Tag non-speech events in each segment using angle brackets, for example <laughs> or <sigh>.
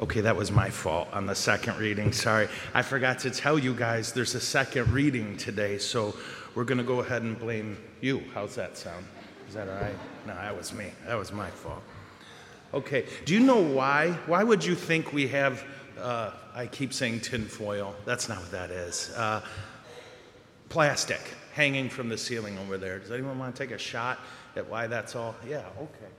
Okay, that was my fault on the second reading. Sorry. I forgot to tell you guys there's a second reading today, so we're going to go ahead and blame you. How's that sound? Is that all right? No, that was me. That was my fault. Okay, do you know why? Why would you think we have, uh, I keep saying tinfoil? That's not what that is. Uh, plastic hanging from the ceiling over there. Does anyone want to take a shot at why that's all? Yeah, okay.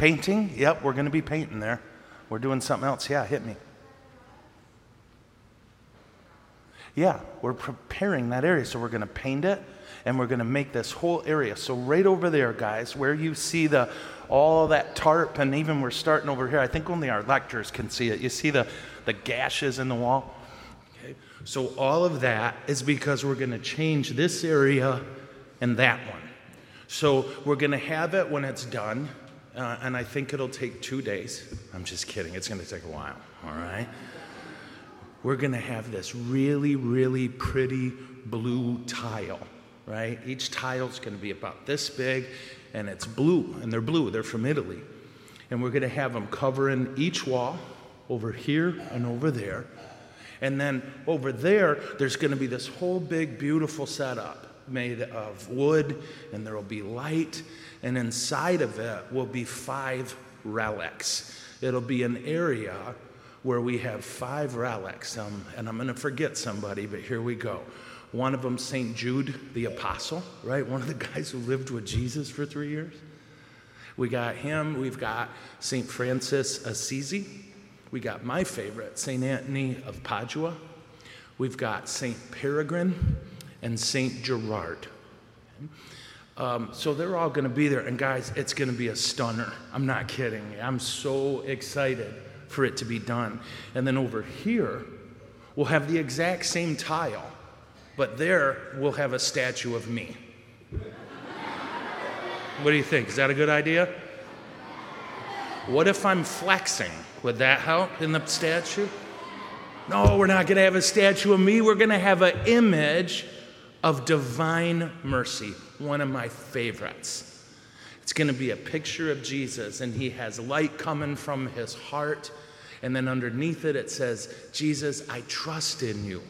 Painting? Yep, we're going to be painting there. We're doing something else. Yeah, hit me. Yeah, we're preparing that area. So we're going to paint it and we're going to make this whole area. So right over there, guys, where you see the all that tarp and even we're starting over here. I think only our lectors can see it. You see the the gashes in the wall? Okay. So all of that is because we're going to change this area and that one. So we're going to have it when it's done uh, and I think it'll take two days. I'm just kidding, it's to take a while, all right? We're to have this really, really pretty blue tile, right? Each tile is going to be about this big, and it's blue, and they're blue, they're from Italy. And we're to have them covering each wall over here and over there. And then over there, there's to be this whole big, beautiful setup made of wood, and there will be light, and inside of it will be five relics. It'll be an area where we have five relics, um, and I'm going to forget somebody, but here we go. One of them, St. Jude the Apostle, right? One of the <laughs> guys who lived with Jesus for three years. We got him. We've got St. Francis Assisi. We got my favorite, St. Anthony of Padua. We've got St. Peregrine and St. Gerard. Um, so they're all going to be there. And guys, it's going to be a stunner. I'm not kidding. I'm so excited for it to be done. And then over here, we'll have the exact same tile, but there we'll have a statue of me. what do you think? Is that a good idea? What if I'm flexing? Would that help in the statue? No, we're not going to have a statue of me. We're going to have an image of divine mercy, one of my favorites. It's going to be a picture of Jesus, and he has light coming from his heart. And then underneath it, it says, Jesus, I trust in you.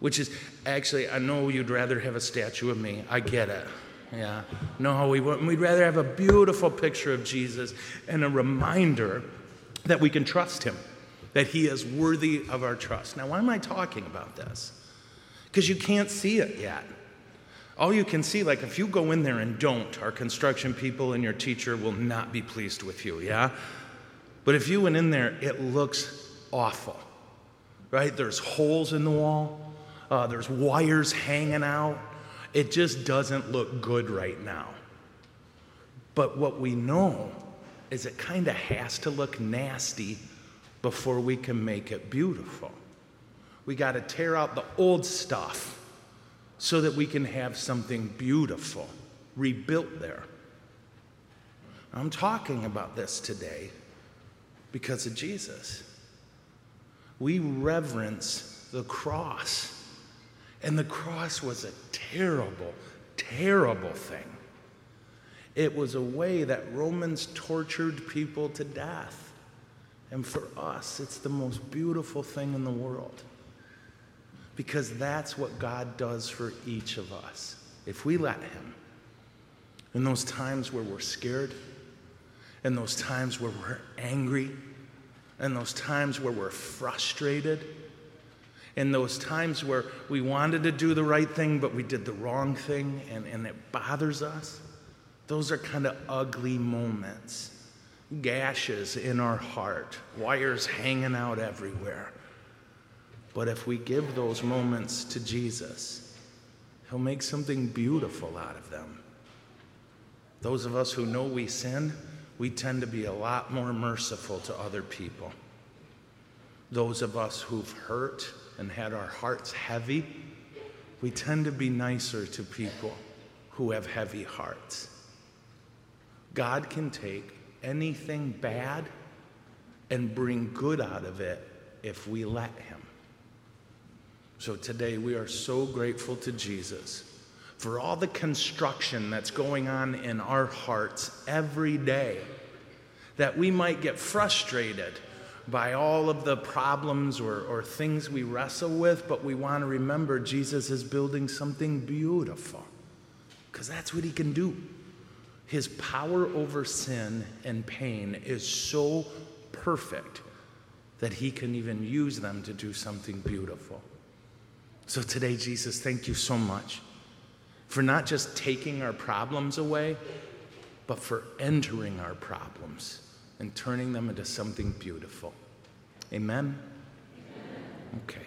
Which is actually, I know you'd rather have a statue of me. I get it. Yeah. No, we wouldn't. We'd rather have a beautiful picture of Jesus and a reminder that we can trust him, that he is worthy of our trust. Now, why am I talking about this? Because you can't see it yet. All you can see, like if you go in there and don't, our construction people and your teacher will not be pleased with you, yeah? But if you went in there, it looks awful, right? There's holes in the wall, uh, there's wires hanging out. It just doesn't look good right now. But what we know is it kind of has to look nasty before we can make it beautiful. We got to tear out the old stuff so that we can have something beautiful rebuilt there. I'm talking about this today because of Jesus. We reverence the cross. And the cross was a terrible, terrible thing. It was a way that Romans tortured people to death. And for us, it's the most beautiful thing in the world because that's what God does for each of us. If we let Him, in those times where we're scared, in those times where we're angry, in those times where we're frustrated, in those times where we wanted to do the right thing but we did the wrong thing and, and it bothers us, those are kind of ugly moments. Gashes in our heart, wires hanging out everywhere. But if we give those moments to Jesus, He'll make something beautiful out of them. Those of us who know we sin, we tend to be a lot more merciful to other people. Those of us who've hurt and had our hearts heavy, we tend to be nicer to people who have heavy hearts. God can take anything bad and bring good out of it if we let Him. So today we are so grateful to Jesus for all the construction that's going on in our hearts every day, that we might get frustrated by all of the problems or, or things we wrestle with, but we want to remember Jesus is building something beautiful because that's what he can do. His power over sin and pain is so perfect that he can even use them to do something beautiful. So today, Jesus, thank you so much for not just taking our problems away, but for entering our problems and turning them into something beautiful. Amen? Amen. Okay.